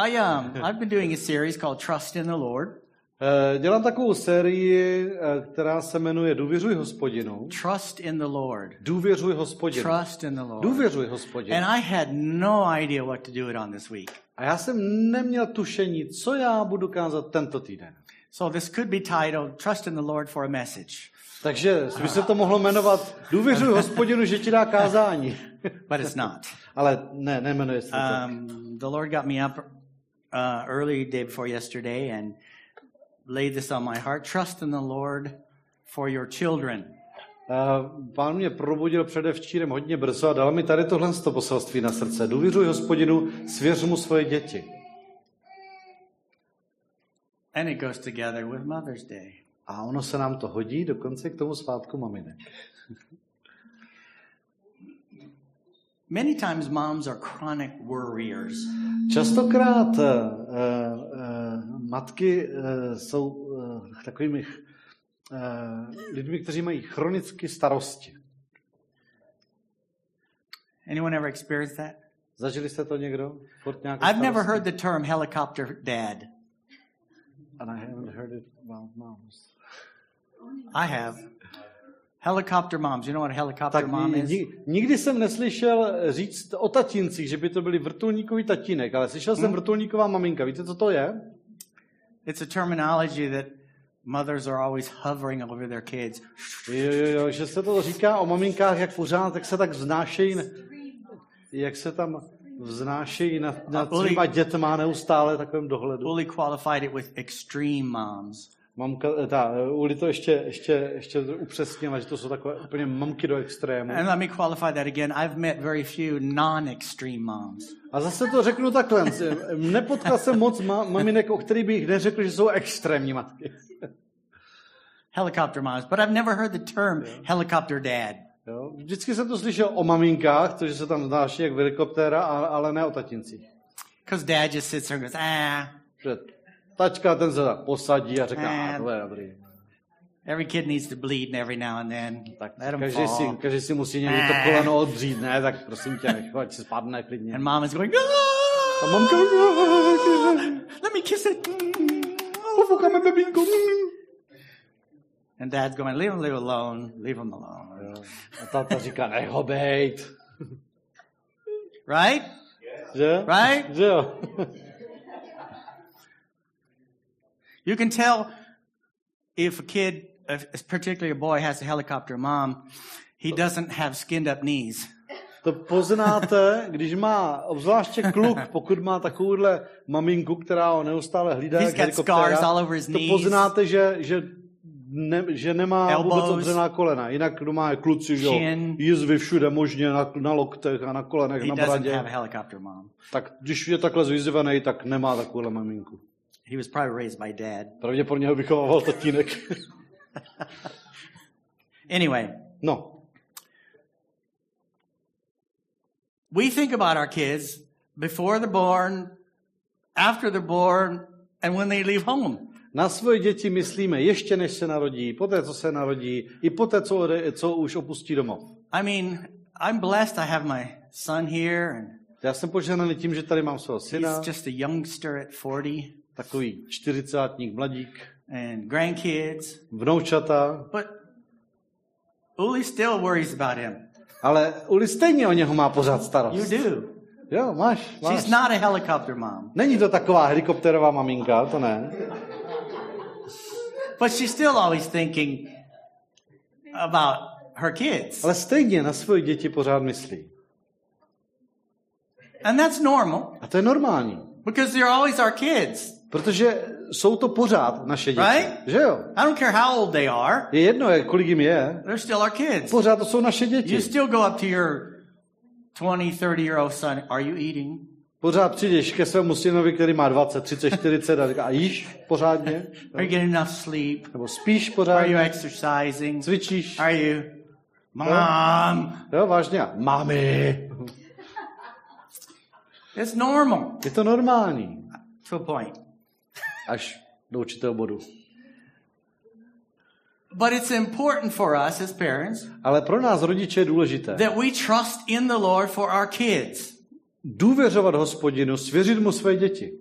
I um I've been doing a series called Trust in the Lord. Eh, Dělám takovou sérii, eh, která se jmenuje Důvěřuj hospodinu. Trust in the Lord. Důvěřuj hospodinu. Trust in the Lord. Důvěřuj hospodinu. And I had no idea what to do it on this week. A já jsem neměl tušení, co já budu kázat tento týden. So this could be titled Trust in the Lord for a Message. Takže by se to mohlo jmenovat Důvěřuj hospodinu, že ti dá kázání. But it's not. Ale ne, nemenuje se to tak. Um, the Lord got me up uh, early day before yesterday and laid this on my heart. Trust in the Lord for your children. Uh, Pán mě probudil předevčírem hodně brzo a dal mi tady tohle z toho poselství na srdce. Důvěřuj hospodinu, svěř mu svoje děti. And it goes together with Mother's Day. A ono se nám to hodí dokonce k tomu svátku maminek. Many times moms are chronic worriers. Častokrát uh, uh, matky uh, jsou uh, takovými uh, lidmi, kteří mají chronicky starosti. Anyone ever experienced that? Zažili jste to někdo? Furt I've never heard the term helicopter dad. And I haven't heard it about moms. I have. Helicopter moms. You know what a helicopter Tak mom is? ni- nikdy jsem neslyšel říct o tatíncích, že by to byli vrtulníkový tatínek, ale slyšel jsem vrtulníková maminka. Víte, co to je? It's a terminology that mothers are always hovering over their kids. Jo, jo, jo, že se to říká o maminkách, jak pořád, tak se tak vznášejí, jak se tam vznášejí nad, nad svýma dětma neustále takovém dohledu. Uli qualified it with extreme moms. Mamka, ta, Uli to ještě, ještě, ještě upřesnila, že to jsou takové úplně mamky do extrému. And let me qualify that again. I've met very few non-extreme moms. A zase to řeknu takhle. Nepotkal jsem moc ma- maminek, o kterých bych neřekl, že jsou extrémní matky. Helicopter moms. But I've never heard the term helicopter dad. Jo? Vždycky jsem to slyšel o maminkách, to, že se tam znáší jak helikoptéra, ale ne o tatíncích. Because dad just sits there and goes, ah, Že tačka ten se tak posadí a říká, a to je dobrý. every kid needs to bleed every now and then. Tak Let 'em každý si, fall. každý si musí někdy to Eh. koleno odbřít, ne? Tak prosím tě, nech, ať si spadne klidně. And mom is going, A ah, mamka, let me kiss it. pofukáme bebínko. And dad's going, leave him live alone. Leave him alone. A táta říká, nech ho bejt. Right? Že? Right? Že jo? You can tell if a kid, particularly a boy, has a helicopter mom, he doesn't have skinned up knees. To poznáte, když má, obzvláště kluk, pokud má takovouhle maminku, která ho neustále hlídá jak helikoptéra, to poznáte, že, že, ne, že nemá Elbows. vůbec obřená kolena. Jinak doma je kluci, že jizvy všude možně, na, na loktech a na kolenech, He na bradě. have a helicopter mom. Tak když je takhle zvyzvený, tak nemá takovouhle maminku. He was probably raised by dad. Pravděpodobně ho vychovával tatínek. Anyway, No, we think about our kids before they're born, after they're born, and when they leave home. na svoje děti myslíme ještě než se narodí, poté co se narodí, i poté co, co už opustí domov. I mean, I'm blessed I have my son here, and Já jsem požehnaný tím, že tady mám svého syna, he's just a youngster at 40, takový čtyřicátník, mladík, and grandkids. vnoučata, But Uli still worries about him. ale Uli stejně o něho má pořád You starost. do. Jo, máš, máš. She's not a helicopter mom, Není to taková helikopterová maminka, to ne. but she's still always thinking about her kids. Ale stejně na svoje děti pořád myslí. And that's normal A to je normální, because they're always our kids. Protože jsou to pořád naše děti. Right? Že jo? I don't care how old they are, Je jedno, kolik jim je, they're still our kids. pořád to jsou naše You děti. still go up to your 20, 30 year old son, are you eating? Pořád přijdeš ke svému synovi, který má 20, 30, 40 a říká, a jíš pořádně? Are you getting enough sleep? Nebo spíš Are you pořádně? exercising? Cvičíš? Are you? Mom, Jo, vážně. A Mami. it's normal Je to normální. to a point. Až do určitého bodu. But it's important for us as parents Ale pro nás rodiče je důležité that we trust in the Lord for our kids. důvěřovat hospodinu, svěřit mu své děti.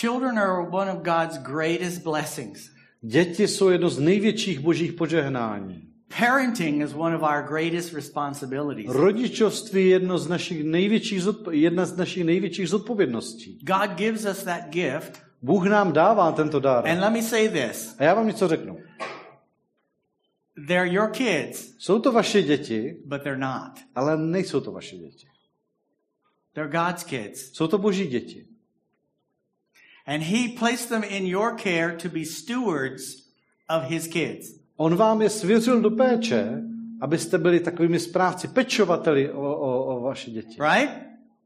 Children are one of God's greatest blessings. Děti jsou jedno z největších božích požehnání. Parenting is one of our greatest responsibilities. Rodičovství je jedno z našich největších, jedna z našich největších zodpovědností. God gives us that gift. Bůh nám dává tento dar. And let me say this A já vám něco řeknu. they're your kids, Jsou to vaše děti, but they're not. ale nejsou to vaše děti. They're God's kids. Jsou to boží děti. And He placed them in your care to be stewards of His kids. On vám je svěřil do péče, abyste byli takovými správci, pečovateli o, o, o vaše děti. Right?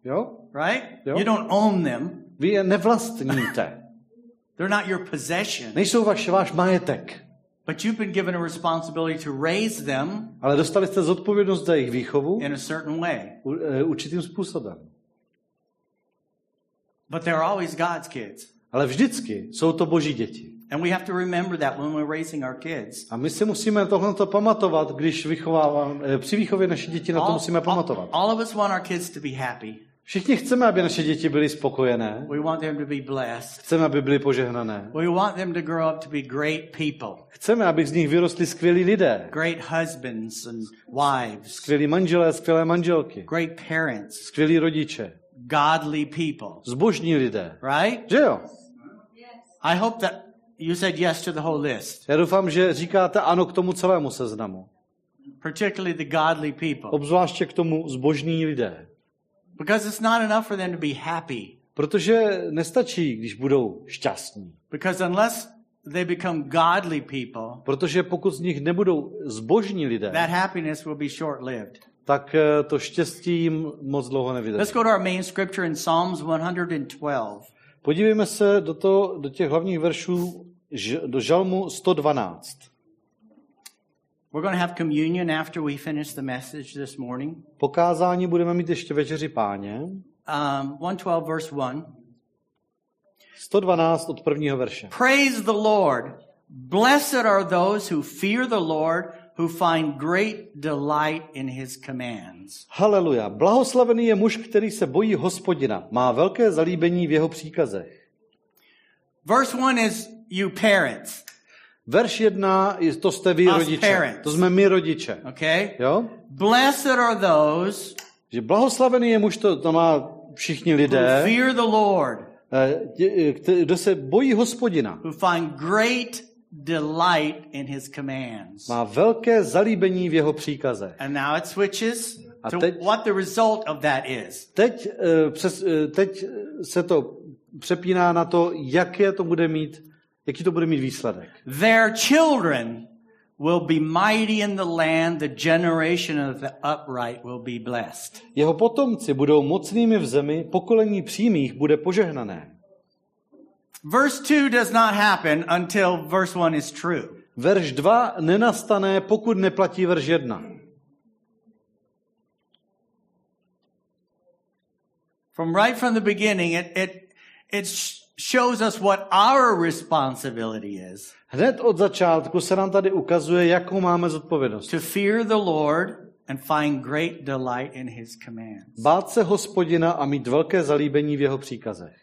Jo? Right? Yeah. You don't own them, Vy je nevlastníte. they're not your possession. Nejsou vaše, váš majetek. But you've been given a responsibility to raise them Ale dostali jste zodpovědnost za jejich výchovu in a certain way. u- eh, určitým způsobem. But they're always God's kids. Ale vždycky jsou to boží děti. And we have to remember that when we're raising our kids. A my si musíme tohle pamatovat, když vychováváme, při výchově naše děti na to All, musíme pamatovat. all, all of us want our kids to be happy. Všichni chceme, aby naše děti byly spokojené. We want them to be blessed. Chceme, aby byly požehnané. We want them to grow up to be great people, Chceme, aby z nich vyrostli skvělí lidé. great husbands and wives, Skvělí manželé, skvělé manželky. great parents, Skvělí rodiče. godly people. Zbožní lidé. Right? Že jo? I hope that you said yes to the whole list, Já doufám, že říkáte ano k tomu celému seznamu. particularly the godly people, Obzvláště k tomu zbožní lidé. because it's not enough for them to be happy. Protože nestačí, když budou šťastní. Because unless they become godly people, Protože pokud z nich nebudou zbožní lidé, that happiness will be short lived. tak eh, to štěstí jim moc dlouho Let's nevydrží. go to our main scripture in Psalms 112. Podívejme se do, to, do těch hlavních veršů, do žalmu 112. We're going to have communion after we finish the message this morning. Pokázání budeme mít ještě večeři páně. Um, 112, verse 1. 112 od prvního verše. Praise the Lord. Blessed are those who fear the Lord, who find great delight in his commands. Haleluja. Blahoslavený je muž, který se bojí hospodina. Má velké zalíbení v jeho příkazech. Verse 1 is you parents, Verš jedna, je- to jste vy Us rodiče. parents. To jsme my rodiče. okay? Jo? Blessed are those Že blahoslavený je muž, to, to má všichni who lidé, fear the Lord, eh, kte- kdo se bojí hospodina. who find great delight in his commands. Má velké zalíbení v jeho příkazech. And now it switches A to teď- what the result of that is. Teď, eh, přes, eh, teď se to přepíná na to, jaké to bude mít, jaký to bude mít výsledek. Their children will be mighty in the land, the generation of the upright will be blessed. Jeho potomci budou mocnými v zemi, pokolení přímých bude požehnané. Verse 2 does not happen until verse 1 is true. Verš 2 nenastane, pokud neplatí verš 1. From right from the beginning, it, it, it sh- shows us what our responsibility is Hned od začátku se nám tady ukazuje, jakou máme zodpovědnost. to fear the Lord and find great delight in his commands. Bát se hospodina a mít velké zalíbení v jeho příkazech.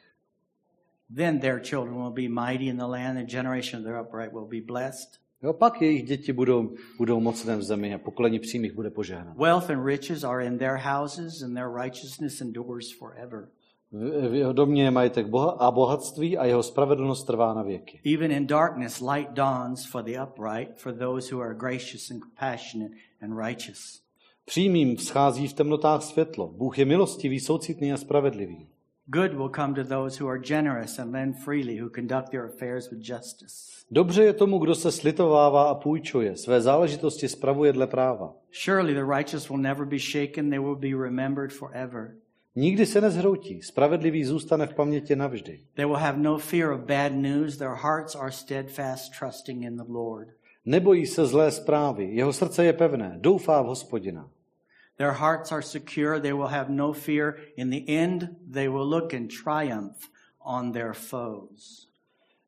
Then their children will be mighty in the land, the generation of the upright will be blessed. Jo, pak jejich děti budou, budou mocné v zemi a pokolení přímých bude požehnáno. Wealth and riches are in their houses, and their righteousness endures forever. V jeho domě je majetek boha a bohatství a jeho spravedlnost trvá na věky. Even in darkness, light dawns for the upright, for those who are gracious and compassionate and righteous. Přímým vzchází v temnotách světlo. Bůh je milostivý, soucitný a spravedlivý. Good will come to those who are generous and lend freely, who conduct their affairs with justice. Dobře je tomu, kdo se slitovává a půjčuje, své záležitosti spravuje dle práva. Surely the righteous will never be shaken, they will be remembered forever. Nikdy se nezhroutí, spravedlivý zůstane v paměti navždy. They will have no fear of bad news, their hearts are steadfast, trusting in the Lord. Nebojí se zlé zprávy, jeho srdce je pevné, doufá v hospodina. Their hearts are secure, they will have no fear. In the end, they will look in triumph on their foes.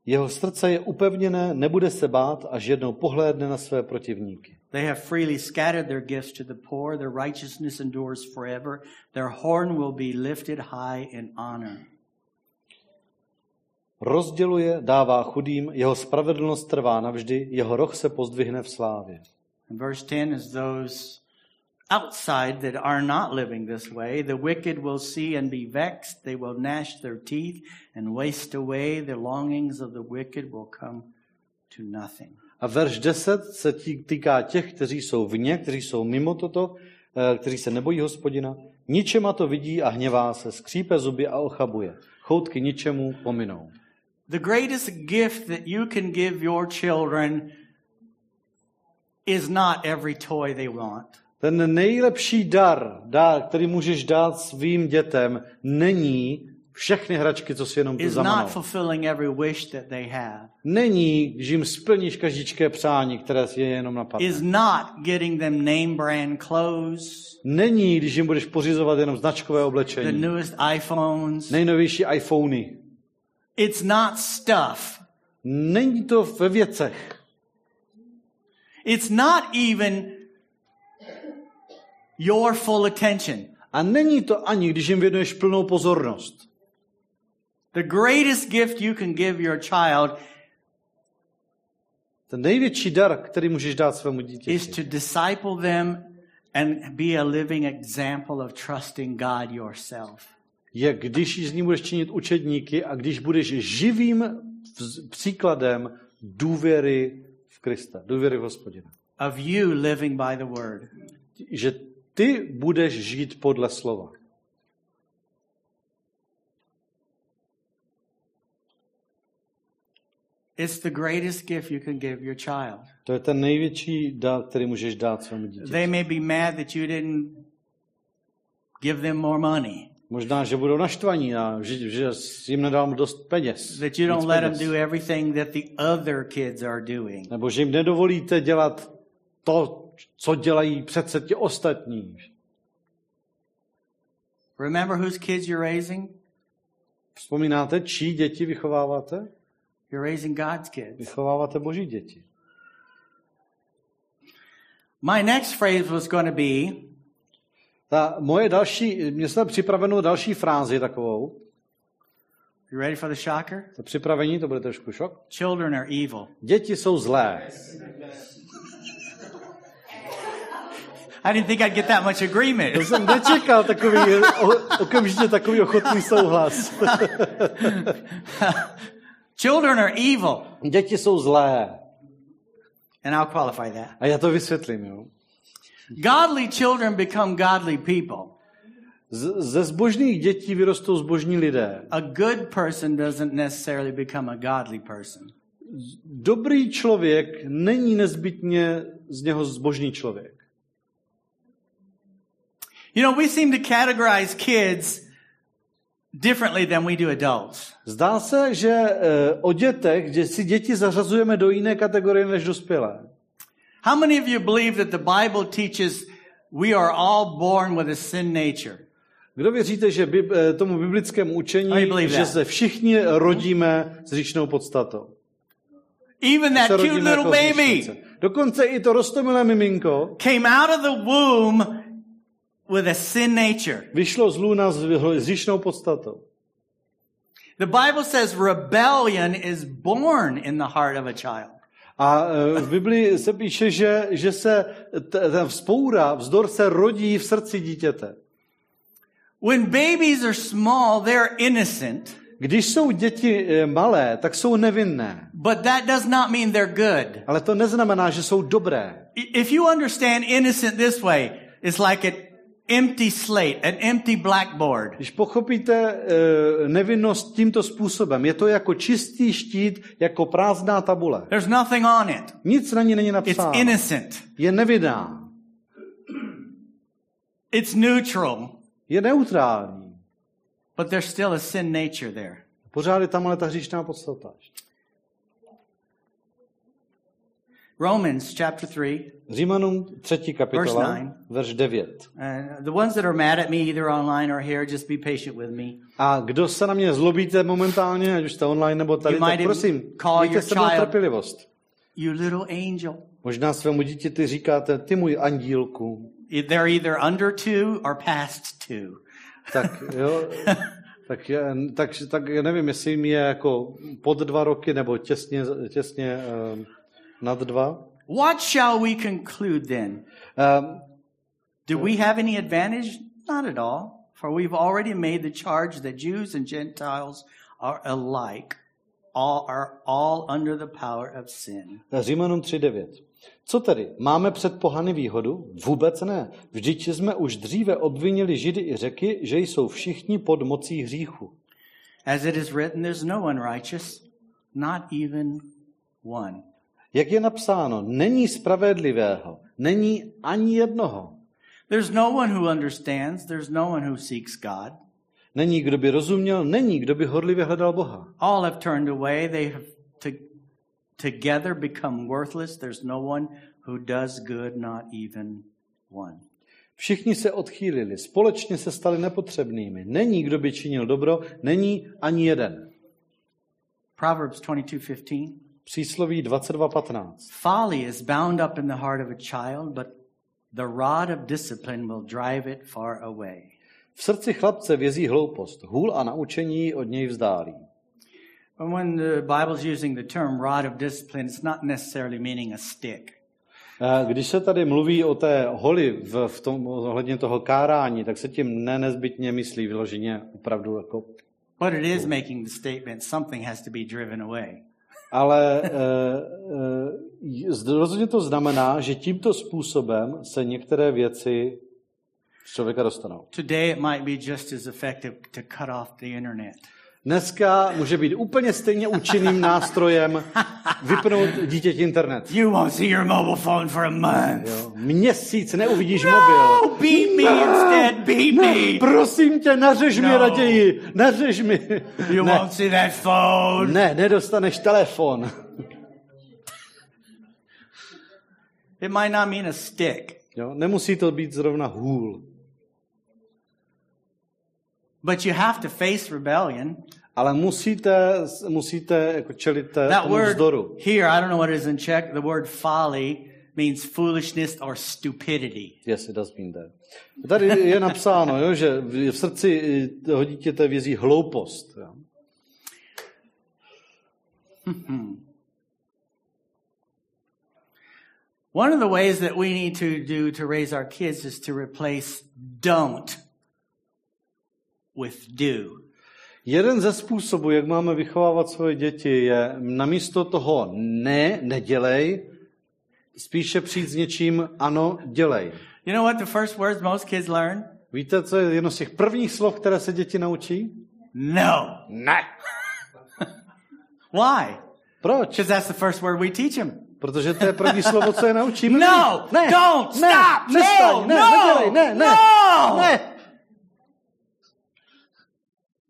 Jeho srdce je upevněné, nebude se bát, až jednou pohlédne na své protivníky. They have freely scattered their gifts to the poor, their righteousness endures forever, their horn will be lifted high in honor. Rozděluje, dává chudým, jeho spravedlnost trvá navždy, jeho roh se pozdvihne v slávě. And verse 10 is those outside that are not living this way. The wicked will see and be vexed. They will gnash their teeth and waste away. The longings of the wicked will come to nothing. A verš 10 se týká těch, kteří jsou vně, kteří jsou mimo toto, eh, kteří se nebojí hospodina. Ničema to vidí a hněvá se, skřípe zuby a ochabuje. Choutky ničemu pominou. The greatest gift that you can give your children is not every toy they want. Ten nejlepší dar, dar, který můžeš dát svým dětem, není všechny hračky, co si jenom tu zamanou. Není, že jim splníš každičké přání, které si je jenom napadne. Is not getting them name brand clothes, Není, když jim budeš pořizovat jenom značkové the oblečení. newest iPhones. Nejnovější iPhony. It's not stuff. Není to ve věcech. It's not even your full attention. A není to ani, když jim věnuješ plnou pozornost. The greatest gift you can give your child Ten největší dar, který můžeš dát svému is dítěti, to disciple them and be a living example of trusting God yourself. je, když z ní budeš činit učedníky a když budeš živým příkladem důvěry v Krista, důvěry v Hospodina. Of you living by the word. Že ty budeš žít podle slova. It's the greatest gift you can give your child. To je ten největší dar, který můžeš dát svému dítěti. They may be mad that you didn't give them more money, Možná, že budou naštvaní, a že, že jim nedal dost peněz. that you don't let them peněz. do everything that the other kids are doing. Nebo že jim nedovolíte dělat to, co dělají přece ti ostatní. Remember whose kids you're raising? Vzpomínáte, čí děti vychováváte? You're raising God's kids. Vychováváte boží děti. My next phrase was going to be Ta moje další, mě jsem připravenou další frázi takovou. you ready for the shocker? To připravení, to bude trošku šok. Children are evil. Děti jsou zlé. I didn't think I'd get that much agreement. To jsem nečekal takový, o, okamžitě takový ochotný souhlas. Children are evil. Děti jsou zlé. And I'll qualify that. A já to vysvětlím. Jo. Godly children become godly people. Z, ze zbožných dětí vyrostou zbožní lidé. A good person doesn't necessarily become a godly person. Dobrý člověk není nezbytně z něho zbožný člověk. You know, we seem to categorize kids differently than we do adults. Zdá se, že eh, o dětech, že si děti zařazujeme do jiné kategorie než dospělé. How many of you believe that the Bible teaches we are all born with a sin nature? Kdo věříte, že bib, eh, tomu biblickému učení, že se všichni rodíme s říčnou podstatou? Even that cute little jako baby. Dokonce i to rostomilé miminko came out of the womb with a sin nature. vyšlo z lůna s, podstatou. The Bible says rebellion is born in the heart of a child. A eh, v Biblii se píše, že, že se ta vzpoura, vzdor se rodí v srdci dítěte. When babies are small, they're innocent, Když jsou děti eh, malé, tak jsou nevinné. but that does not mean they're good. Ale to neznamená, že jsou dobré. If you understand innocent this way, it's like an empty slate, an empty blackboard. Když pochopíte eh, nevinnost tímto způsobem, je to jako čistý štít, jako prázdná tabule. There's nothing on it. Nic na ní není It's napsáno. innocent. Je nevinná. It's neutral, Je neutrální. but there's still a sin nature there. Pořád je tam ale ta hříšná podstata. Romans chapter 3, Římanům třetí kapitola, Verse verš 9. and the ones that are mad at me, either online or here, just be patient with me. A kdo se na mě zlobíte momentálně, ať už jste online nebo tady, You tak prosím, mějte se trpělivost. You little angel. Možná svému dítěti říkáte, ty můj andílku. They're either under two or past two. Tak jo, Tak, je, tak, tak já nevím, jestli jim je jako pod dva roky nebo těsně, těsně uh, nad dva. What shall we conclude then? Uh, Do we have any advantage? Not at all. For we've already made the charge that Jews and Gentiles are alike, all are all under the power of sin. Římanům 3.9. Co tedy? Máme před pohany výhodu? Vůbec ne. Vždyť jsme už dříve obvinili Židy i řeky, že jsou všichni pod mocí hříchu. As it is written, there's no one righteous, not even one. Jak je napsáno, není spravedlivého, není ani jednoho. There's no one who understands, there's no one who seeks God. Není, kdo by rozuměl, není, kdo by hodlivě hledal Boha. All have turned away, they have to, together become worthless. There's no one who does good, not even one. Všichni se odchýlili, společně se stali nepotřebnými. Není, kdo by činil dobro, není ani jeden. Proverbs 22:15. Přísloví 22.15. Folly is bound up in the heart of a child, but the rod of discipline will drive it far away. V srdci chlapce vězí hloupost, hůl a naučení od něj vzdálí. When the Bible's using the term rod of discipline, it's not necessarily meaning a stick. Eh, Když se tady mluví o té holi v, v tom, ohledně toho kárání, tak se tím ne nezbytně myslí vyloženě opravdu jako But it is making the statement something has to be driven away. Ale e, e, rozhodně to znamená, že tímto způsobem se některé věci z člověka dostanou. Today it might be just as effective to cut off the internet. Dneska může být úplně stejně účinným nástrojem vypnout dítěti internet. You won't see your mobile phone for a month. Jo. Měsíc neuvidíš No, mobil. beat me instead, beat me. Prosím tě, nařež mi No. raději, nařež mi. You Ne, won't see that phone. ne, nedostaneš telefon. It might not mean a stick, Jo. Nemusí to být zrovna hůl. but you have to face rebellion. Ale musíte, musíte jako čelit That tomu word vzdoru. here, I don't know what it is in Czech. The word folly means foolishness or stupidity. Yes, it does mean that. Tady je napsáno, jo, že v srdci toho dítěte vězí hloupost. Jo. One of the ways that we need to do to raise our kids is to replace don't with do. Jeden ze způsobů, jak máme vychovávat svoje děti, je namísto toho ne, nedělej, spíše přijít s něčím ano, dělej. You know what the first words most kids learn? Víte, co je jedno z těch prvních slov, které se děti naučí? No. Ne. Why? Proč? Because that's the first word we teach them. Protože to je první slovo, co je naučíme. No, ne, don't, ne, stop, nestaň, no, ne, no, nedělej, ne, ne, no. ne.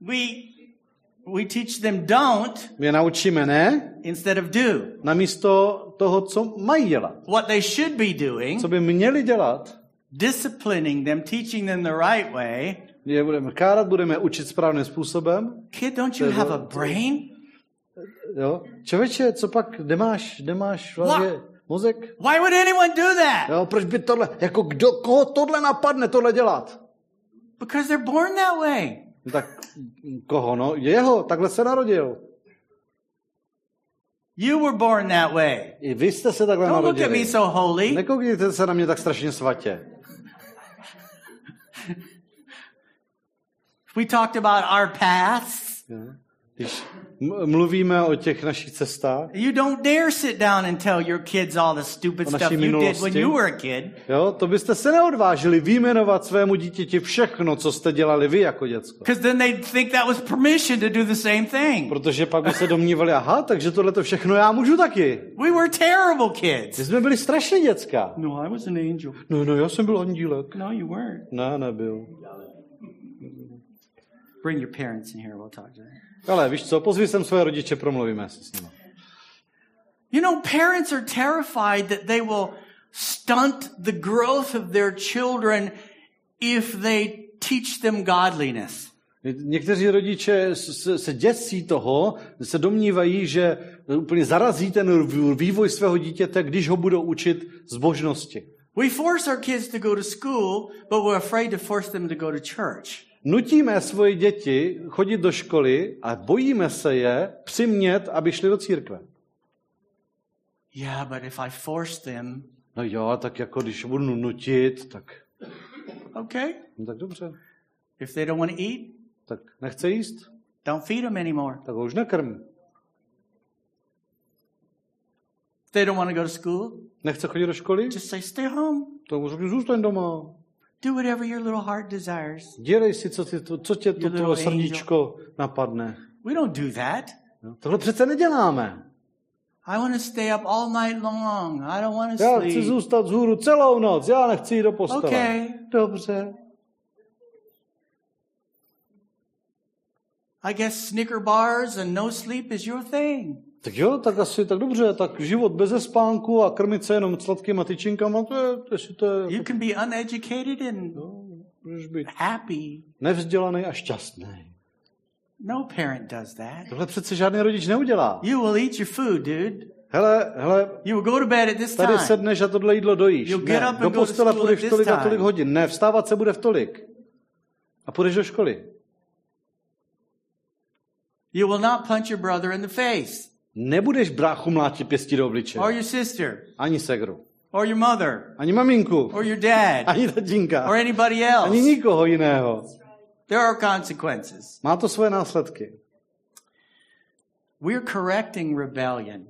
We we teach them don't My je naučíme ne, instead of do. namísto toho, co mají dělat. What they should be doing, Co by měli dělat, disciplining them, teaching them the right way. je budeme kárat, budeme učit správným způsobem. Kid, don't you have a brain? Jo? Člověče, co pak, nemáš, nemáš vlastně mozek? Why would anyone do that? Jo, proč by tohle, jako kdo, koho tohle napadne, tohle dělat? Because they're born that way. No tak koho, no? Jeho, takhle se narodil. You were born that way. I vy jste se takhle Don't look at narodili. me so holy. Nekoukejte se na mě tak strašně svatě. We talked about our paths. Jo? Když mluvíme o těch našich cestách, You don't dare sit down and tell your kids all the stupid stuff naší you did when minulosti. you were a kid. jo, to byste se neodvážili vyjmenovat svému dítěti všechno, co jste dělali vy jako děcko. Because then they'd think that was permission to do the same thing. Protože pak by se domnívali, aha, takže tohle to všechno já můžu taky. We were terrible My kids. jsme byli strašně děcka. No, I was an angel. No, no, já jsem byl andílek. No, you weren't. Ne, nebyl. Bring your parents in here. We'll talk to them. Ale víš co, pozvi sem své rodiče, promluvíme si s nimi. You know, parents are terrified that they will stunt the growth of their children if they teach them godliness. Někteří rodiče se, se děsí toho, se domnívají, že úplně zarazí ten vývoj svého dítěte, když ho budou učit zbožnosti. We force our kids to go to school, but we're afraid to force them to go to church. Nutíme svoje děti chodit do školy a bojíme se je přimět, aby šli do církve. Yeah, but if I force them, No jo, tak jako když budu nutit, tak, okay. no tak dobře. If they don't want to eat, Tak nechce jíst, don't feed them anymore. tak ho už nekrm. If they don't want to go to school, Nechce chodit do školy, just say, stay home. tak mu řeknu, zůstaň doma. Do whatever your little heart desires. Dělej si, co, ty, co tě to tvoje srdíčko napadne. We don't do that. No, tohle přece neděláme. I want to stay up all night long. I don't want to Já chci sleep. zůstat vzhůru celou noc, já nechci jít do postele. Okay. Dobře. I guess Snicker bars and no sleep is your thing. Tak jo, tak asi tak dobře, tak život bez spánku a krmit se jenom sladkýma tyčinkama, to je, to je, to je You can be uneducated and no, můžeš být happy. nevzdělaný a šťastný. No parent does that. Tohle přece žádný rodič neudělá. You will eat your food, dude. Hele, hele, You will go to bed at this tady time. sedneš a tohle jídlo dojíš. You'll get Ne, up and do to postele půjdeš v tolik a tolik hodin. Ne, vstávat se bude v tolik. A půjdeš do školy. You will not punch your brother in the face Nebudeš bráchu mlátit pěstí do obličeje. or your sister Ani segru. or your mother Ani maminku. or your dad Ani tatínka. or anybody Ani else. nikoho jiného. There are consequences. Má to svoje následky. We're correcting rebellion.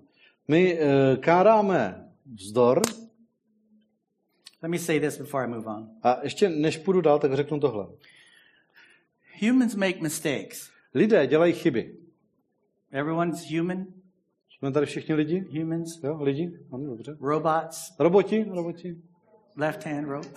My uh, káráme vzdor Let me say this before I move on. a ještě než půjdu dál, tak řeknu tohle. Humans make mistakes. Lidé dělají chyby. Everyone's human, Jsme tady všichni lidi? humans, Jo, lidi? Ano, dobře. robots, Roboti? Roboti? left hand rope.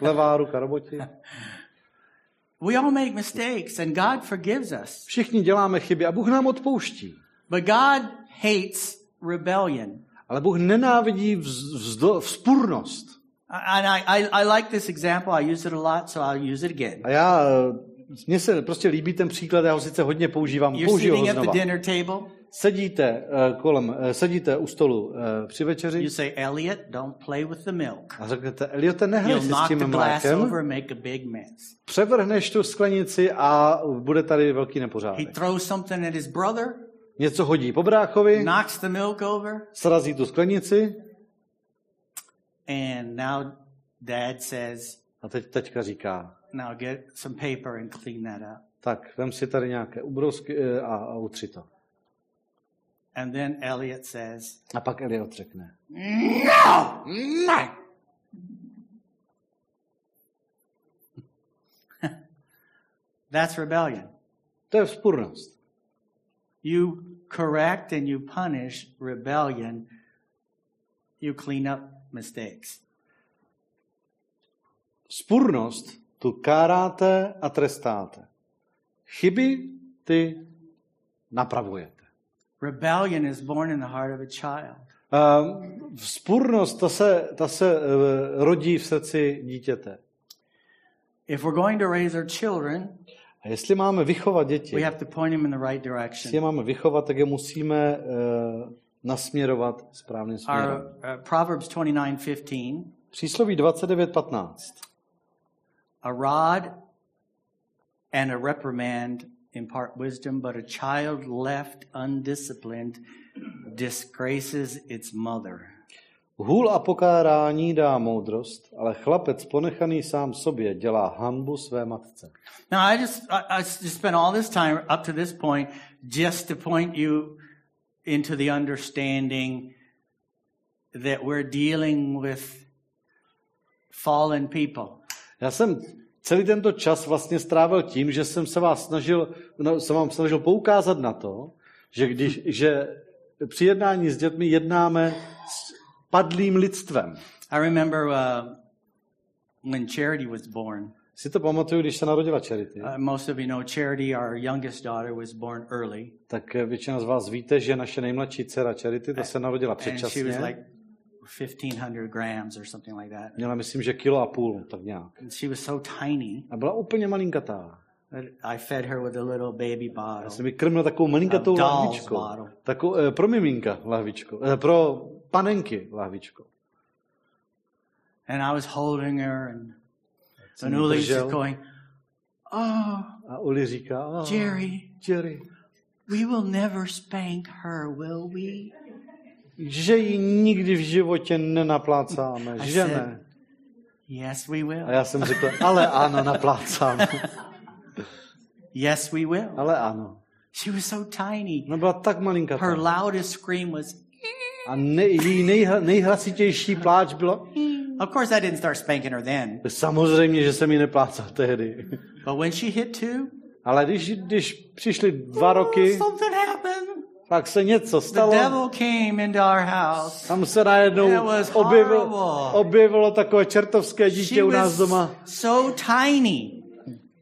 Levá ruka, roboti. We all make mistakes and God forgives us. Všichni děláme chyby a Bůh nám odpouští. But God hates rebellion. Ale Bůh nenávidí vz, vzdo, vzpurnost. And I, I, I like this example. I use it a lot, so I'll use it again. A já, eh, mně se prostě líbí ten příklad, já ho sice hodně používám, You're použiju ho sitting at the znova. dinner table. Sedíte eh, kolem, eh, sedíte u stolu eh, při večeři You say, Elliot, don't play with the milk. a řeknete, Eliote, nehraj si s knock tím mlékem, over make a big mess. převrhneš tu sklenici a bude tady velký He nepořádek. throws something at his brother, Něco hodí po bráchovi, knocks the milk over, srazí tu sklenici and now dad says, a teď teďka říká, now get some paper and clean that up. tak vem si tady nějaké ubrousky a, a utři to. And then Elliot says, A pak Eliot řekne, No! No! That's rebellion. to je vzpurnost. You correct and you punish rebellion. You clean up mistakes. Spurnost tu káráte a trestáte. Chyby ty napravujete. Rebellion is born in the heart of a child. Uh, vzpurnost, ta se, ta se uh, rodí v srdci dítěte. If we're going to raise our children, A jestli máme vychovat děti, we have to point them in the right jestli je direction. máme vychovat, tak je musíme uh, nasměrovat správným směrem. Our uh, Proverbs 29:15, Přísloví 29.15. a rod and a reprimand impart wisdom, but a child left undisciplined disgraces its mother. Hůl a pokárání dá moudrost, ale chlapec ponechaný sám sobě dělá hanbu své matce. Now, I just I, I spent all this time up to this point just to point you into the understanding that we're dealing with fallen people. Já jsem celý tento čas vlastně strávil tím, že jsem se vás snažil, no, jsem vám snažil poukázat na to, že, když, že při jednání s dětmi jednáme s padlým lidstvem. I remember uh, when Charity was born. Si to pamatuju, když se narodila Charity, Uh, most of you know Charity, our youngest daughter, was born early, tak většina z vás víte, že naše nejmladší dcera Charity, ta se narodila and she was předčasně. like 1500 grams or something like that. Měla, myslím, že kilo a půl, tak nějak. And she was so tiny A byla úplně malinkatá. I fed her with a little baby Já bottle. jsem mi krmil takovou malinkatou lahvičkou. bottle. Takovou, eh, pro miminka lahvičkou. Eh, pro panenky lahvičkou. And I was holding her, and and ji Uli just going, Oh, A Uli říká, oh, Jerry, Jerry, we will never spank her, will we? Že ji nikdy v životě nenaplácáme, I že said- ne. Yes, we will. A já jsem řekl, ale ano, naplácáme. Yes, we will. Ale ano. She was so tiny. No byla tak malinká. Her loudest scream was, A ne, její nejha, nejhlasitější pláč bylo, of course, I didn't start spanking her then. samozřejmě, že jsem ji neplácal tehdy. But when she hit two, Ale když, když přišly dva roky, something happened. Pak se něco The stalo. devil came into our house. Tam se najednou objevilo, objevilo takové čertovské She dítě u nás doma. so tiny.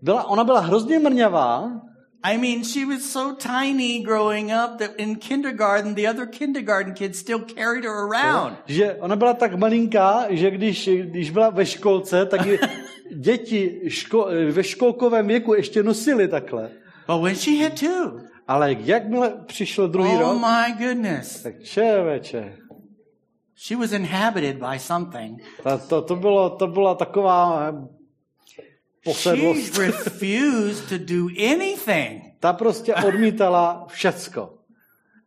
Byla, ona byla hrozně mrňavá, I mean, she was so tiny growing up that in kindergarten, the other kindergarten kids still carried her around. že ona byla tak malinká, že když, když byla ve školce, tak děti ško, ve školkovém věku ještě nosili takhle. But when she hit two, Ale jakmile přišel druhý oh rok, my goodness, tak čeveče. she was inhabited by something. To, to, to, bylo, to byla taková eh, She posedlost. refused to do anything. Ta prostě odmítala všecko.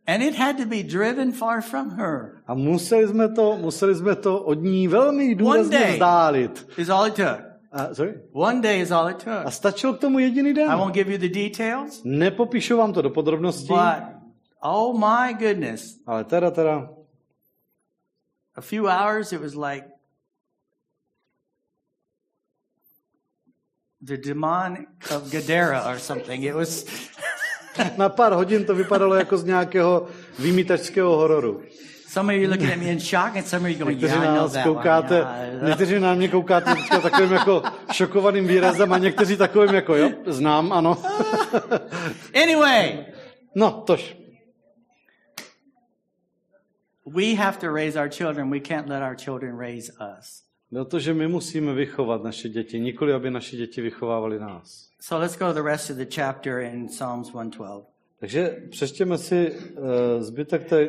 And it had to be driven far from her. A museli jsme to, museli jsme to od ní velmi důrazně day. vzdálit. Is all it took. A, sorry? One day is all it took. a stačil k tomu jediný den. I won't give you the details, Nepopíšu vám to do podrobností, but oh my goodness. ale teda, teda, A few hours, it was like the demon of Gadara or something. It was, na pár hodin to vypadalo jako z nějakého vymítačského hororu. Some of you looking at me in shock and some of you going, Někteří yeah, I know nás that koukáte, one. Yeah, I know." někteří na mě koukáte teďka takovým jako šokovaným výrazem a někteří takovým jako, jo, znám, ano. Anyway, No, tož. we have to raise our children. We can't let our children raise us. No to, že my musíme vychovat naše děti, nikoli aby naše děti vychovávali nás. So let's go to the rest of the chapter in Psalms 112. Takže přečtěme si uh, zbytek té,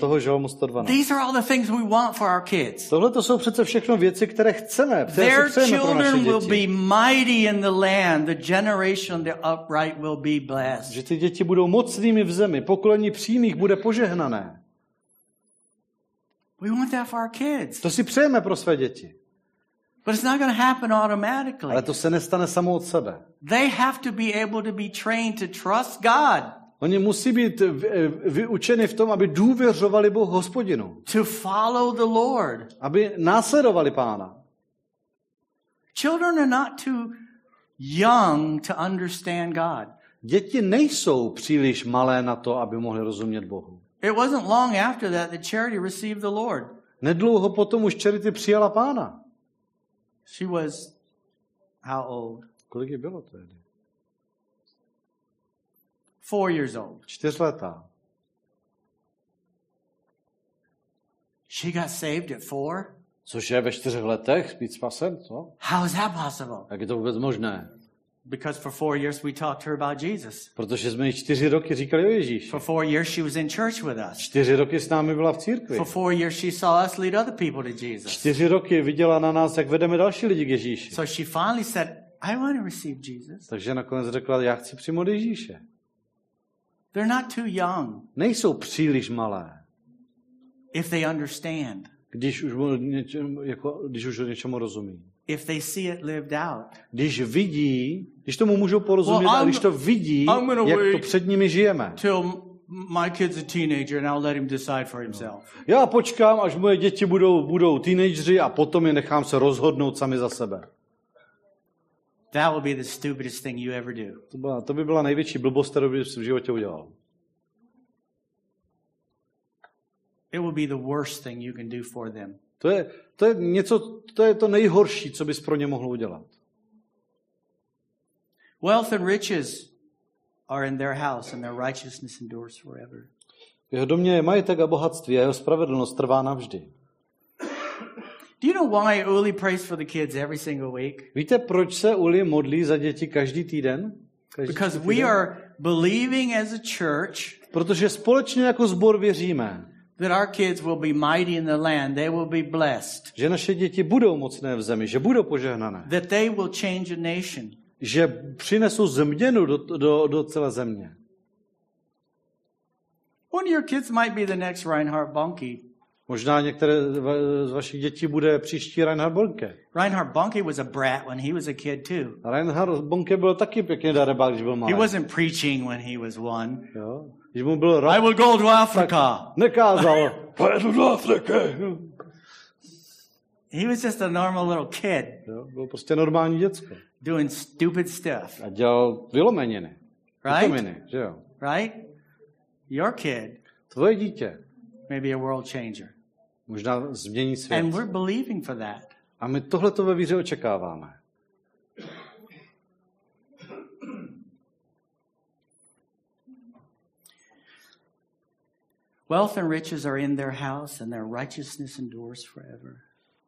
toho žalmu 112. These are all the things we want for our kids. Tohle to jsou přece všechno věci, které chceme, které Their si přejeme pro naše children will be mighty in the land. The generation the upright will be blessed. Že ty děti budou mocnými v zemi, pokolení přímých bude požehnané. We want that for our kids. To si přejeme pro své děti. But it's not going to happen automatically. Ale to se nestane samo od sebe. They have to be able to be trained to trust God, Oni musí být v- vyučeni v tom, aby důvěřovali Bohu hospodinu. to follow the Lord. Aby následovali pána. Children are not too young to understand God. Děti nejsou příliš malé na to, aby mohly rozumět Bohu. It wasn't long after that that Charity received the Lord. Nedlouho potom už Charity přijala pána. She was how old? Kolik jí bylo tehdy? Four years old. Čtyřletá. She got saved at four? Což je ve čtyřech letech být spasen, co? How is that possible? Jak je to vůbec možné? Because for four years we talked to her about Jesus. Protože jsme jí čtyři roky říkali o Ježíši. For four years she was in church with us. Čtyři roky s námi byla v církvi. For four years she saw us lead other people to Jesus. Čtyři roky viděla na nás, jak vedeme další lidi k Ježíši. So she finally said, I want to receive Jesus. Takže nakonec řekla, já chci přijmout Ježíše. They're not too young Nejsou příliš malé, if they understand, když už, o něčem, jako, když už něčemu rozumí. if they see it lived out. Když vidí, když tomu můžou porozumět Well, a když to vidí, jak to před nimi žijeme. Till my kid's a teenager and I'll let him decide for himself. Já počkám, až moje děti budou, budou teenageři a potom je nechám se rozhodnout sami za sebe. That will be the stupidest thing you ever do. To, byla, to by byla největší blbost, kterou bys v životě udělal. It will be the worst thing you can do for them. To je, to je něco, to je to nejhorší, co bys pro ně mohl udělat. Wealth and riches are in their house and their righteousness endures forever. V jeho domě je majetek a bohatství a jeho spravedlnost trvá navždy. Do you know why Uli prays for the kids every single week? Víte, proč se Uli modlí za děti každý týden? Každý Because týden? we are believing as a church Protože společně jako zbor věříme, that our kids will be mighty in the land, they will be blessed, že naše děti budou mocné v zemi, že budou požehnané, that they will change a nation, že přinesou změnu do, do, do celé země. One of your kids might be the next Reinhard Bonnke. Možná některé z va- z vašich dětí bude příští Reinhard Bonke. Reinhard Bonnke was a brat when he was a kid too. Reinhard Bonke byl taky pěkně darebák, když byl He malý. wasn't preaching when he was one. Jo? Když mu byl I rok, will go to Africa. nekázal, pojedu do Afriky. He was just a normal little kid Jo? Byl prostě normální děcko. doing stupid stuff, A dělal vylomeniny. right? Vitaminy, že jo? Right? Your kid Tvoje dítě may be a world changer. Možná změní svět. And we're believing for that. A my tohleto ve víře očekáváme. Wealth and riches are in their house, and their righteousness endures forever.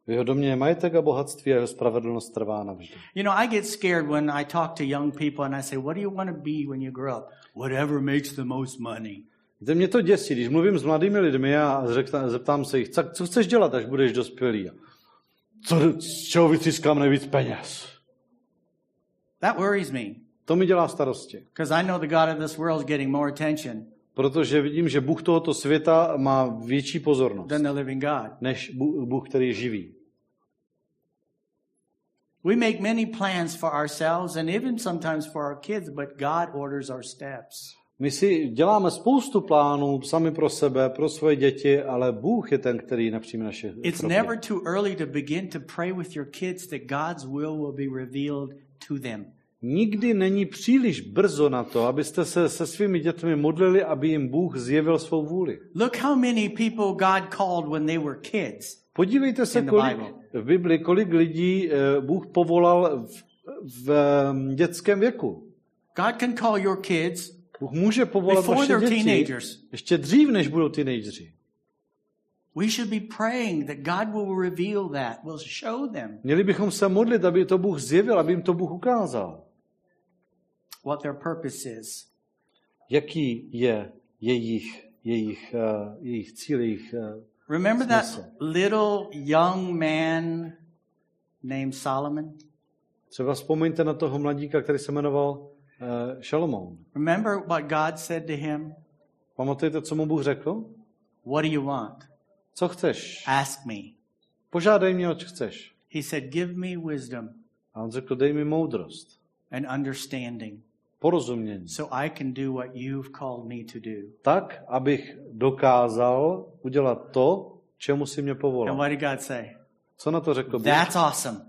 V jeho domě je majetek a bohatství a jeho spravedlnost trvá navždy. You know, I get scared when I talk to young people and I say, What do you want to be when you grow up? Whatever makes the most money. Víte, mě to děsí, když mluvím s mladými lidmi a zeptám se jich, "Co- chceš dělat, až budeš dospělý? Co, z čeho vytřískám nejvíc peněz? That worries me To mi dělá starosti. because I know the God of this world is getting more attention Protože vidím, že Bůh tohoto světa má větší pozornost, than the living God. než Bůh, Bůh který je živý. We make many plans for ourselves and even sometimes for our kids, but God orders our steps. My si děláme spoustu plánů sami pro sebe, pro svoje děti, ale Bůh je ten, který napříme naše It's kroky. never too early to begin to pray with your kids that God's will will be revealed to them. Nikdy není příliš brzo na to, abyste se se svými dětmi modlili, aby jim Bůh zjevil svou vůli. Look how many people God called when they were kids. Podívejte se, kolik, Bible. v Bibli, kolik lidí eh, Bůh povolal v, v dětském věku. God can call your kids Bůh může povolat vaše děti teenagers. ještě dřív, než budou teenageři. We should be praying that God will reveal that, will show them Měli bychom se modlit, aby to Bůh zjevil, aby jim to Bůh ukázal. what their purpose is. Jaký je jejich, jejich, uh, jejich cíl, jejich... Uh, Remember that Smysl. little young man named Solomon? třeba vzpomeňte na toho mladíka, který se jmenoval uh, Šalomoun. Remember what God said to him? Pamatujete, co mu Bůh řekl? What do you want? Co chceš? Ask me. Požádej mě, oč chceš. He said, Give me wisdom A on řekl, dej mi moudrost, and understanding porozumění. so I can do what you've called me to do. Tak, abych dokázal udělat to, čemu si mě And povolal. what did God say? Co na to řekl Bůh? That's awesome.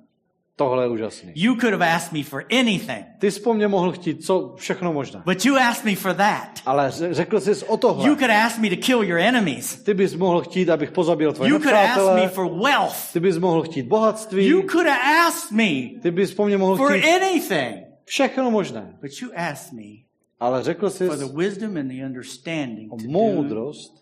Tohle je úžasný. You could have asked me for anything, Ty jsi po mně mohl chtít co všechno možné. but you asked me for that. Ale řekl jsi o tohle. You could ask me to kill your enemies. Ty bys mohl chtít, abych pozabil tvoje You could ask me nepřátele. for wealth. Ty bys mohl chtít bohatství. You could have asked me Ty bys po mně mohl for chtít anything, všechno možné. but you asked me Ale řekl jsi for the wisdom and the understanding o moudrost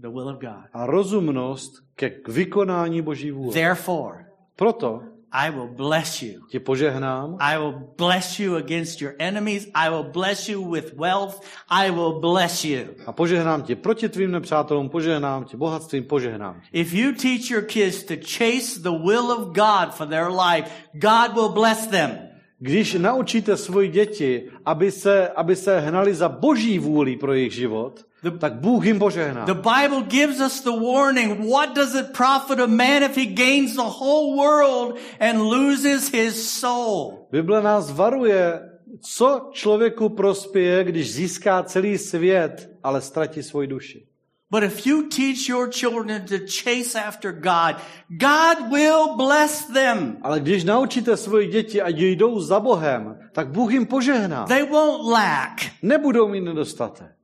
the will of God. a rozumnost ke k vykonání Boží vůle. Therefore, Proto I will bless you. ti požehnám I will bless you against your enemies. I will bless you with wealth. I will bless you. a požehnám ti proti tvým nepřátelům, požehnám ti bohatstvím, požehnám. If you teach your kids to chase the will of God for their life, God will bless them. Když naučíte svoji děti, aby se, aby se hnali za boží vůli pro jejich život, The- tak Bůh jim požehná. The Bible gives us the warning. What does it profit a man if he gains the whole world and loses his soul? Bible nás varuje, co člověku prospěje, když získá celý svět, ale ztratí svoji duši. But if you teach your children to chase after God, God will bless them. Ale když naučíte svoje děti a jdou za Bohem, tak Bůh jim požehná. They won't lack. Nebudou mít nedostatek.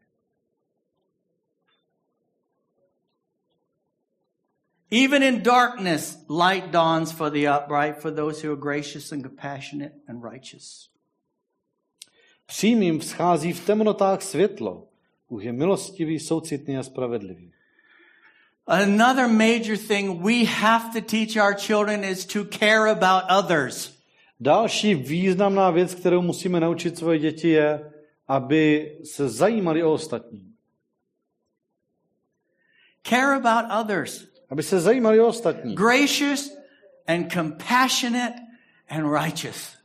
Even in darkness, light dawns for the upright, for those who are gracious and compassionate and righteous. Přímým vzchází v temnotách světlo. Bůh je milostivý, soucitný a spravedlivý. Another major thing we have to teach our children is to care about others. Další významná věc, kterou musíme naučit svoje děti, je, aby se zajímali o ostatní. Care about others. Aby se zajímali o ostatní. Gracious and compassionate and righteous.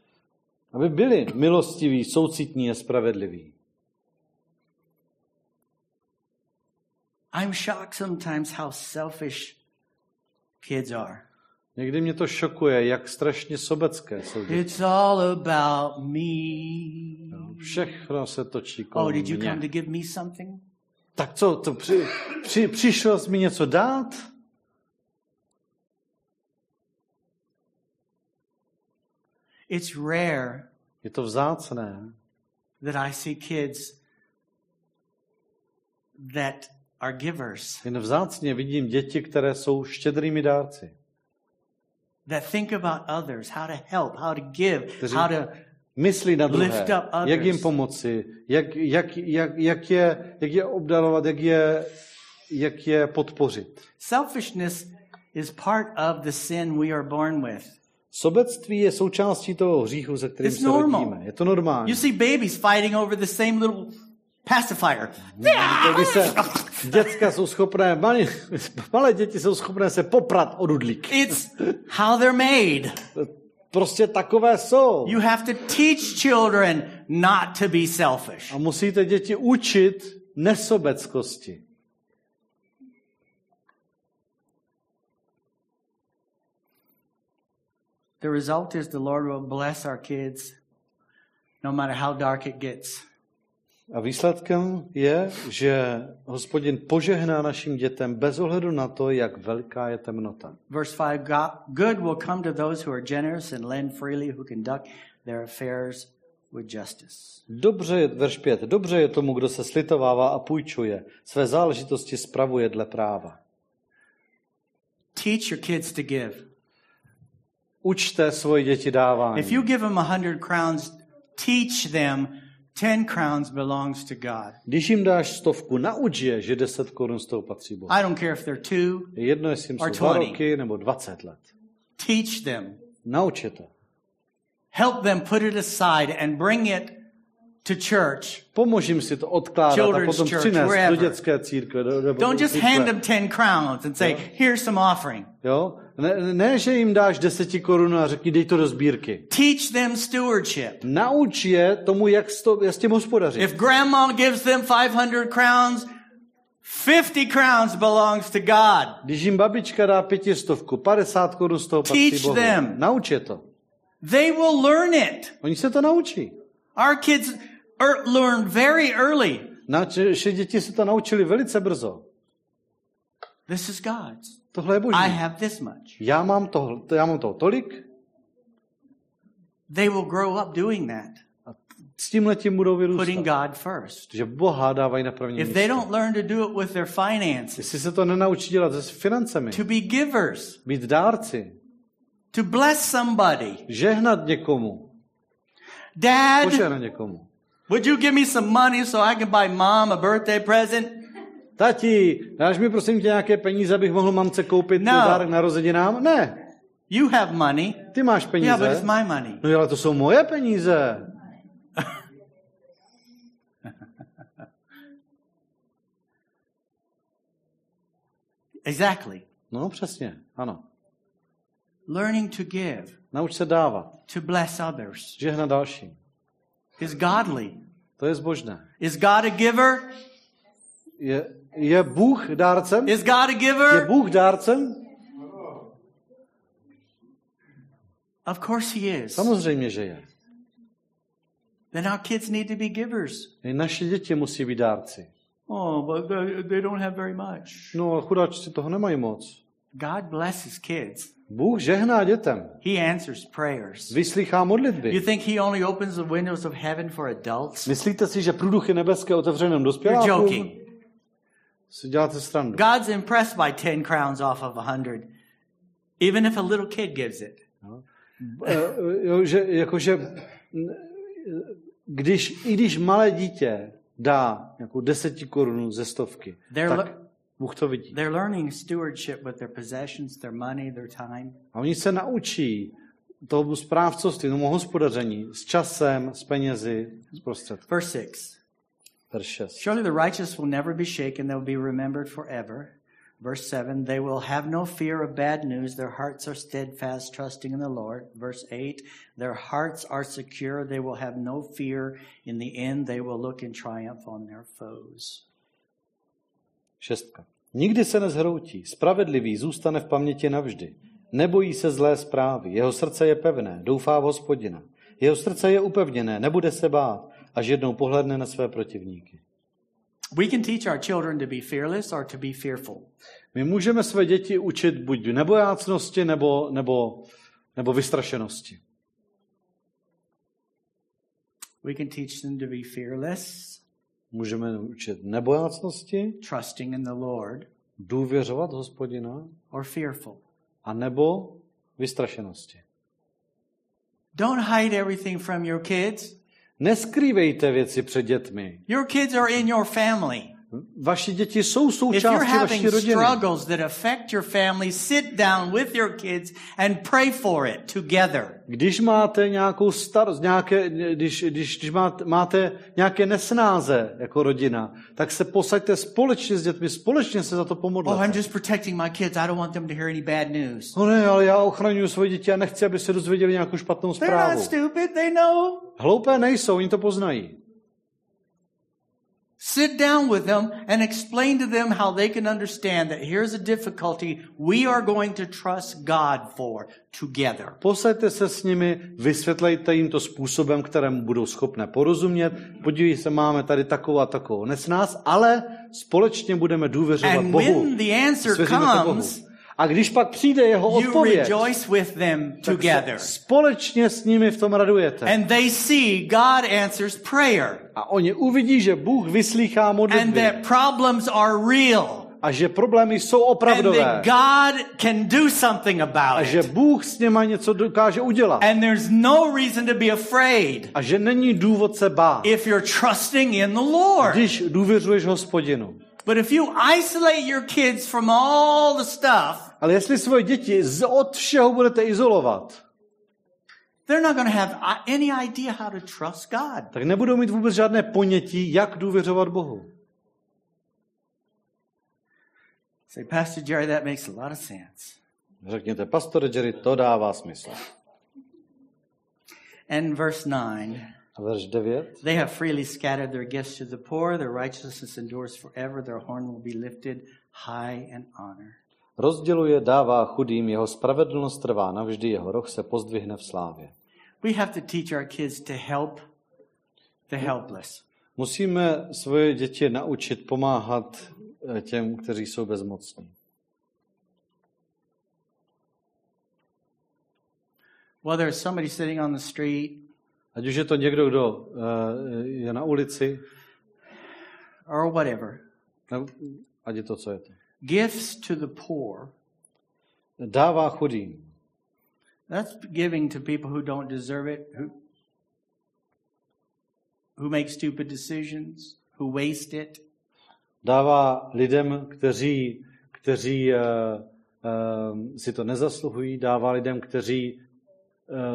Aby byli milostiví, soucitní a spravedliví. I'm shocked sometimes how selfish kids are. Někdy mě to šokuje, jak strašně sobecké jsou děti. It's all about me. Všechno se točí Oh, kolem did you come mě. to give me something? Tak co, to při, při, přišel jsi mi něco dát? It's rare Je to vzácné, that I see kids that are givers, jen vzácně vidím děti, které jsou štědrými dárci. that think about others, how to help, how to give, Kteří- how to Myslí na druhé, Lift up others. jak jim pomoci, jak, jak, jak, jak, je, jak je obdarovat, jak je, jak je podpořit. Selfishness is part of the sin we are born with. Sobectví je součástí toho hříchu, se kterým It's se normal. rodíme. Je to normální. You see babies fighting over the same little pacifier. Když se děcka jsou schopné, malé, malé děti jsou schopné se poprat o dudlík. It's how they're made. Prostě takové jsou. You have to teach children not to be selfish. A musíte děti učit nesobeckosti. The result is the Lord will bless our kids no matter how dark it gets. A výsledkem je, že hospodin požehná našim dětem bez ohledu na to, jak velká je temnota. Verse 5 God, Good will come to those who are generous and lend freely, who conduct their affairs with justice. Dobře je, verš 5, dobře je tomu, kdo se slitovává a půjčuje, své záležitosti spravuje dle práva. Teach your kids to give. Učte svoje děti dávání. If you give them a hundred crowns, teach them ten crowns belongs to God. Když jim dáš stovku, nauč je, že 10 korun z toho patří Bohu. I don't care if they're two, Je jedno, jestli jim Or jsou dva 20. roky nebo 20 let. teach them. Nauč je to. Help them put it aside and bring it to church. Pomož jim si to odkládat a Children's potom church, přinést do wherever. dětské církve. Do, do, Don't do just církve. hand them ten crowns and say, here's some offering. Jo? Ne, ne, že jim dáš deseti korun a řekni, dej to do sbírky. Teach them stewardship. Nauč je tomu, jak s, to, jak s tím hospodařit. If grandma gives them 500 crowns, 50 crowns belongs to God. Když jim babička dá pětistovku, 50 korun z toho patří Teach Bohu. them. Nauč je to. They will learn it. Oni se to naučí. Our kids er, learn very early. Naše děti se to naučili velice brzo. This is God's. Tohle je boží. I have this much. Já mám toho, já mám toho tolik They will grow up doing that, a s tím letím budou putting vyrůstat. God first. Že Boha dávají na první If they místo. don't learn to do it with their finances, Jestli se to nenaučí dělat se financemi, to be givers, být dárci, to bless somebody. žehnat někomu, Dad, požehnat někomu. would you give me some money so I can buy mom a birthday present? Tati, dáš mi prosím tě nějaké peníze, abych mohl mamce koupit No. dárek narozeninám? Ne, You have money. ty máš peníze. Yeah, but it's my money. No ale to jsou moje peníze. Exactly. No přesně, ano. Learning to give, Nauč se dávat, to bless others žehnat dalším. is godly. To je zbožné. Is God a giver? Je, je Bůh dárcem? Is God a Je giver? Bůh dárcem? Of course he is. Samozřejmě, že je. Then our kids need to be givers. Naše děti musí být dárci. Oh, but they, they don't have very much. No chudáčci toho nemají moc. God blesses kids. Bůh žehná dětem. He answers prayers. Vyslychá You modlitby. think he only opens the windows of heaven for adults? Myslíte si, že průduchy nebeské otevřené You're dospělákům? joking. Si děláte srandu. God's impressed by 10 crowns off of a 100, even if a little kid gives it. Eh, jo, že, jakože, když, i když malé dítě dá nějakou deseti korunu ze stovky, They're tak Bůh to vidí. They're learning stewardship with their possessions, their money, their time. A oni se naučí tomu správcovství, tomu hospodaření s časem, s penězi, s prostředky. Verse 6. Verš 6. Surely the righteous will never be shaken, they will be remembered forever. Verse 7 They will have no fear of bad news. Their hearts are steadfast, trusting in the Lord. Verse 8 Their hearts are secure. They will have no fear. In the end, they will look in triumph on their foes. Šestka. Nikdy se nezhroutí, spravedlivý zůstane v paměti navždy. Nebojí se zlé zprávy, jeho srdce je pevné, doufá v hospodina. Jeho srdce je upevněné, nebude se bát, až jednou pohledne na své protivníky. We can teach our children to be fearless or to be fearful. My můžeme své děti učit buď nebojácnosti nebo, nebo, nebo vystrašenosti. We can teach them to be fearless, Můžeme učit nebojácnosti, trusting in the Lord, důvěřovat hospodina, or fearful. a nebo vystrašenosti. Don't hide everything from your kids. Neskrývejte věci před dětmi. Your kids are in your family. Vaši děti jsou součástí vaší rodiny. struggles that affect your family, sit down with your kids and pray for it together. Když máte nějakou starost, nějaké, když, když, když máte, máte nějaké nesnáze jako rodina, tak se posaďte společně s dětmi, společně se za to Oh, I'm pomodlete. just protecting my kids. I don't want them to hear any bad news. No ne, ale já ochraňuji svoje děti a nechci, aby se dozvěděli nějakou špatnou They're not zprávu. stupid. They know. Hloupé nejsou, oni to poznají. Sit down with them and explain to them how they can understand that here's a difficulty we are going to trust God for together. Posaďte se s nimi, vysvětlejte jim to způsobem, kterému budou schopné porozumět. Podívej se, máme tady takovou a takovou nesnáz, ale společně budeme důvěřovat And Bohu. when the answer to Bohu. A když pak přijde jeho you odpověď, rejoice with them together. společně s nimi v tom radujete. And they see God answers prayer. A oni uvidí, že Bůh vyslýchá And modlitby that problems are real. a že problémy jsou And opravdové that God can do something a about že it. Bůh s něma něco dokáže udělat And there's no reason to be afraid a že není důvod se bát, if you're trusting in the Lord. když důvěřuješ hospodinu. But if you isolate your kids from all the stuff, Ale jestli svoje děti z- od všeho budete izolovat, they're not going to have i- any idea how to trust God. tak nebudou mít vůbec žádné ponětí, jak důvěřovat Bohu. Say, Pastor Jerry, that makes a lot of sense. Řekněte, pastore Jerry, to dává smysl. And verse 9 A verš 9. They have freely scattered their gifts to the poor, their righteousness endures forever, their horn will be lifted high in honor. Rozděluje, dává chudým, jeho spravedlnost trvá navždy, jeho roh se pozdvihne v slávě. We have to teach our kids to help the helpless. Musíme svoje děti naučit pomáhat eh, těm, kteří jsou bezmocní. Whether it's somebody sitting on the street Ať už je to někdo, kdo eh, je na ulici, or whatever, nebo ať je to, co je to. gifts to the poor, Dává chudým. that's giving to people who don't deserve it, who, who make stupid decisions, who waste it. Dává lidem, kteří, kteří uh, uh, si to nezasluhují, dává lidem, kteří uh,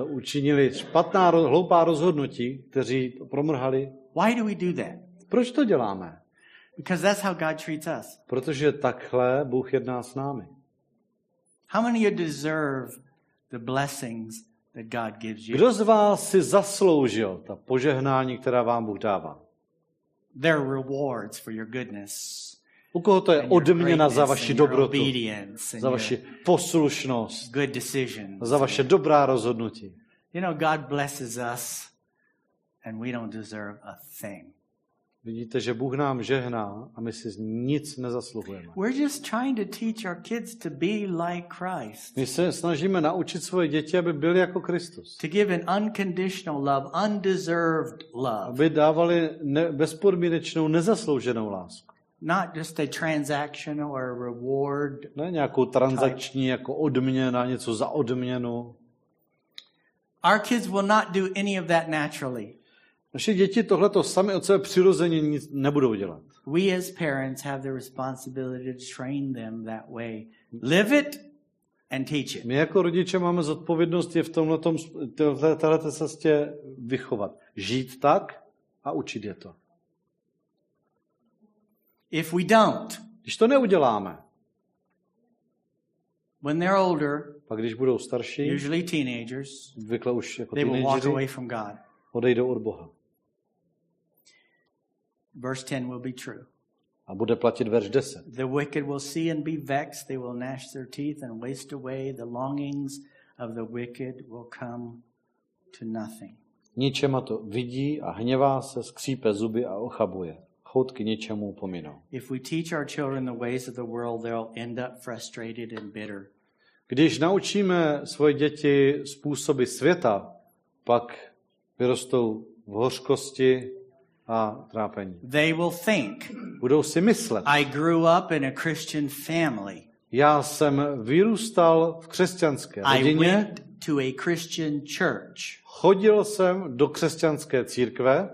učinili špatná, hloupá rozhodnutí, kteří to promrhali. Why do we do that? Proč to děláme? Because that's how God treats us. Protože takhle Bůh jedná s námi. How many of you deserve the blessings that God gives you? Kdo z vás si zasloužil ta požehnání, která vám Bůh dává? Their rewards for your goodness. U koho to je odměna za vaši dobrotu, za vaši poslušnost, za vaše dobrá rozhodnutí? You know, God blesses us and we don't deserve a thing. Vidíte, že Bůh nám žehná a my si nic nezasluhujeme. We're just trying to teach our kids to be like Christ, My se snažíme naučit svoje děti, aby byli jako Kristus. to give an unconditional love, undeserved love, Aby dávali ne, bezpodmínečnou, nezaslouženou lásku. Not just a transactional or a reward. Ne nějakou transakční, jako odměna, něco za odměnu. Our kids will not do any of that naturally. Naše děti tohleto sami od sebe přirozeně nic nebudou dělat. We as parents have the responsibility to train them that way. Live it and teach it. My jako rodiče máme zodpovědnost je v téhleté cestě vychovat. Žít tak a učit je to. If we don't, Když to neuděláme, When they're older, Pak když budou starší, usually teenagers, zvykle už jako they will walk away from God. odejdou od Boha. Verse 10 will be true. A bude platit verš 10. The wicked will see and be vexed. They will gnash their teeth and waste away. The longings of the wicked will come to nothing. Ničema to vidí a hněvá se, skřípe zuby a ochabuje. Choutky ničemu pominou. If we teach our children the ways of the world, they'll end up frustrated and bitter. Když naučíme svoje děti způsoby světa, pak vyrostou v hořkosti a trápení. They will think, Budou si myslet, I grew up in a Christian family. já jsem vyrůstal v křesťanské I rodině, went to a Christian church. chodil jsem do křesťanské církve,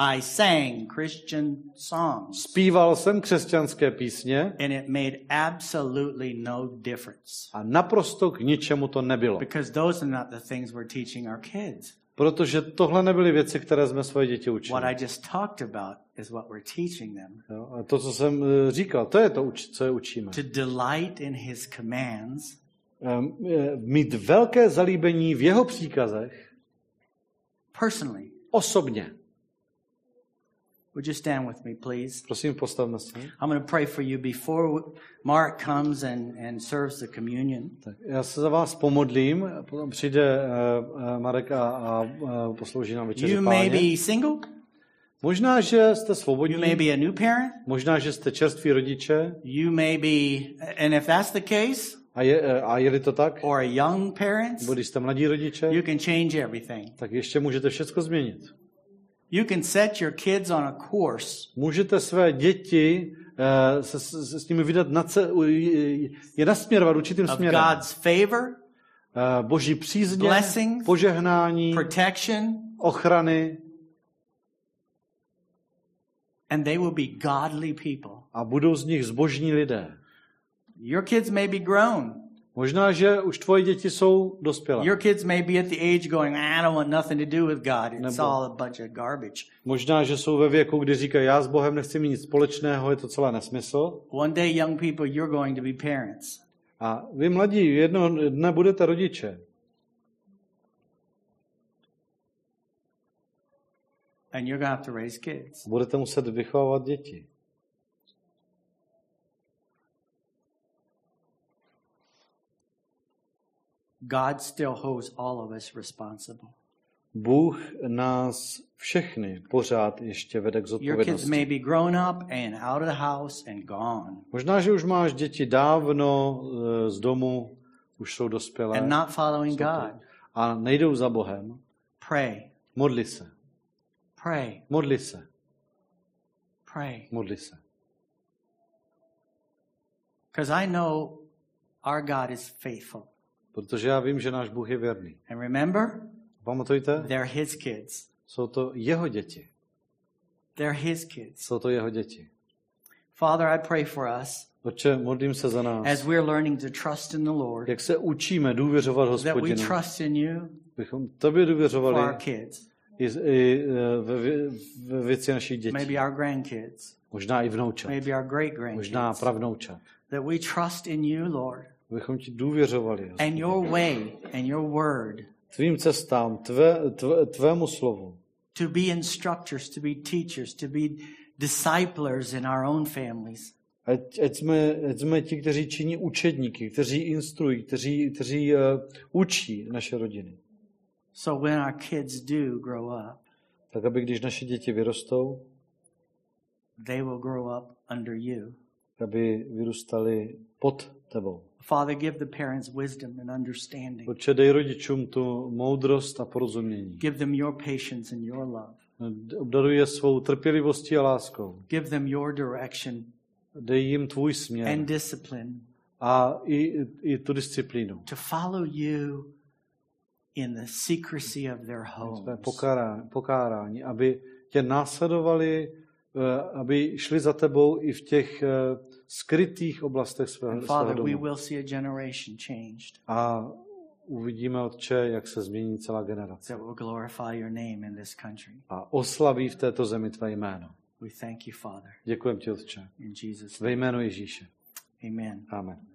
I sang Christian songs. zpíval jsem křesťanské písně And it made absolutely no difference. a naprosto k ničemu to nebylo. Because those are not the things we're teaching our kids. Protože tohle nebyly věci, které jsme svoje děti What učili. I just talked about is what we're teaching them. Jo, a to, co jsem eh, říkal, to je to, co je učíme. To delight in his commands eh, Mít velké zalíbení v jeho příkazech personally. osobně. Would you stand with me, please? Prosím, postavme se. I'm going to pray for you before Mark comes and, and serves the communion. Tak já se za vás pomodlím, potom přijde uh, Marek a, a uh, poslouží nám večeři You may páně. be single. Možná, že jste You svobodní, may be a new parent. možná, že jste čerství rodiče You may be, and if that's the case, a je, a je-li to tak, or a young parent, nebo když jste mladí rodiče, you can change everything. tak ještě můžete všechno změnit. You can set your kids on a course Můžete své děti uh, se, se, s nimi vydat na ce, u- je nasměrovat určitým of směrem. God's favor, Uh, boží přízně, blessings, požehnání, protection, ochrany and they will be godly people. a budou z nich zbožní lidé. Your kids may be grown. Možná, že už tvoje děti jsou dospělé. Your kids may be at the age going, I don't want nothing to do with God. It's Nebo- all a bunch of garbage. Možná, že jsou ve věku, kdy říkají, já s Bohem nechci mít nic společného, je to celé nesmysl. One day, young people, you're going to be parents. A vy mladí jednoho dne budete rodiče. And you're going to have to raise kids. Budete muset vychovávat děti. God still holds all of us responsible. Bůh nás všechny pořád ještě vede k Your kids zodpovědnosti. may be grown up and out of the house and gone Možná, že už máš děti dávno eh, z domu, už jsou dospělé and not following God. a nejdou za Bohem. Pray, Modli se, pray, modli se, pray. modli se. Because I know our God is faithful. Protože já vím, že náš Bůh je věrný. And remember, Pamatujte, they're His kids. jsou to jeho děti. They're His kids. Jsou to jeho děti. Father, I pray for us Otče, modlím se za nás. as we're learning to trust in the Lord, Jak se učíme důvěřovat that we hospodinu, trust in you bychom tobě for our důvěřovali kids, i, i eh, ve, ve věci našich dětí. maybe our grandkids, Možná i vnoučat. maybe our great Možná grandkids. pravnoučat. That we trust in you, Lord, Bychom ti důvěřovali. and your way and your word Tvým cestám, tvé, tvé, tvému slovu. to be instructors, to be teachers, to be disciplers in our own families. Ať, ať, jsme, ať jsme ti, kteří činí učedníky, kteří instruují, kteří, kteří uh, učí naše rodiny. So when our kids do grow up, Tak aby když naše děti vyrostou, they will grow up under you. aby vyrůstali pod tebou. Father, give the parents wisdom and understanding. Otče, dej rodičům tu moudrost a porozumění. Give them your patience and your love. Obdaruj je svou trpělivostí a láskou. Give them your direction Dej jim tvůj směr and discipline a i, i tu disciplínu. to follow you in the secrecy of their homes. pokárání, pokárání, aby tě následovali, eh, aby šli za tebou i v těch eh, skrytých oblastech svého, And svého Father, we domu. will see a generation changed A uvidíme, Otče, jak se změní celá generace. that will glorify your name in this country. A oslaví v této zemi tvé jméno. We thank you, Father, Děkujem ti, Otče. in Jesus' Ve name. jménu Ježíše. Amen. Amen.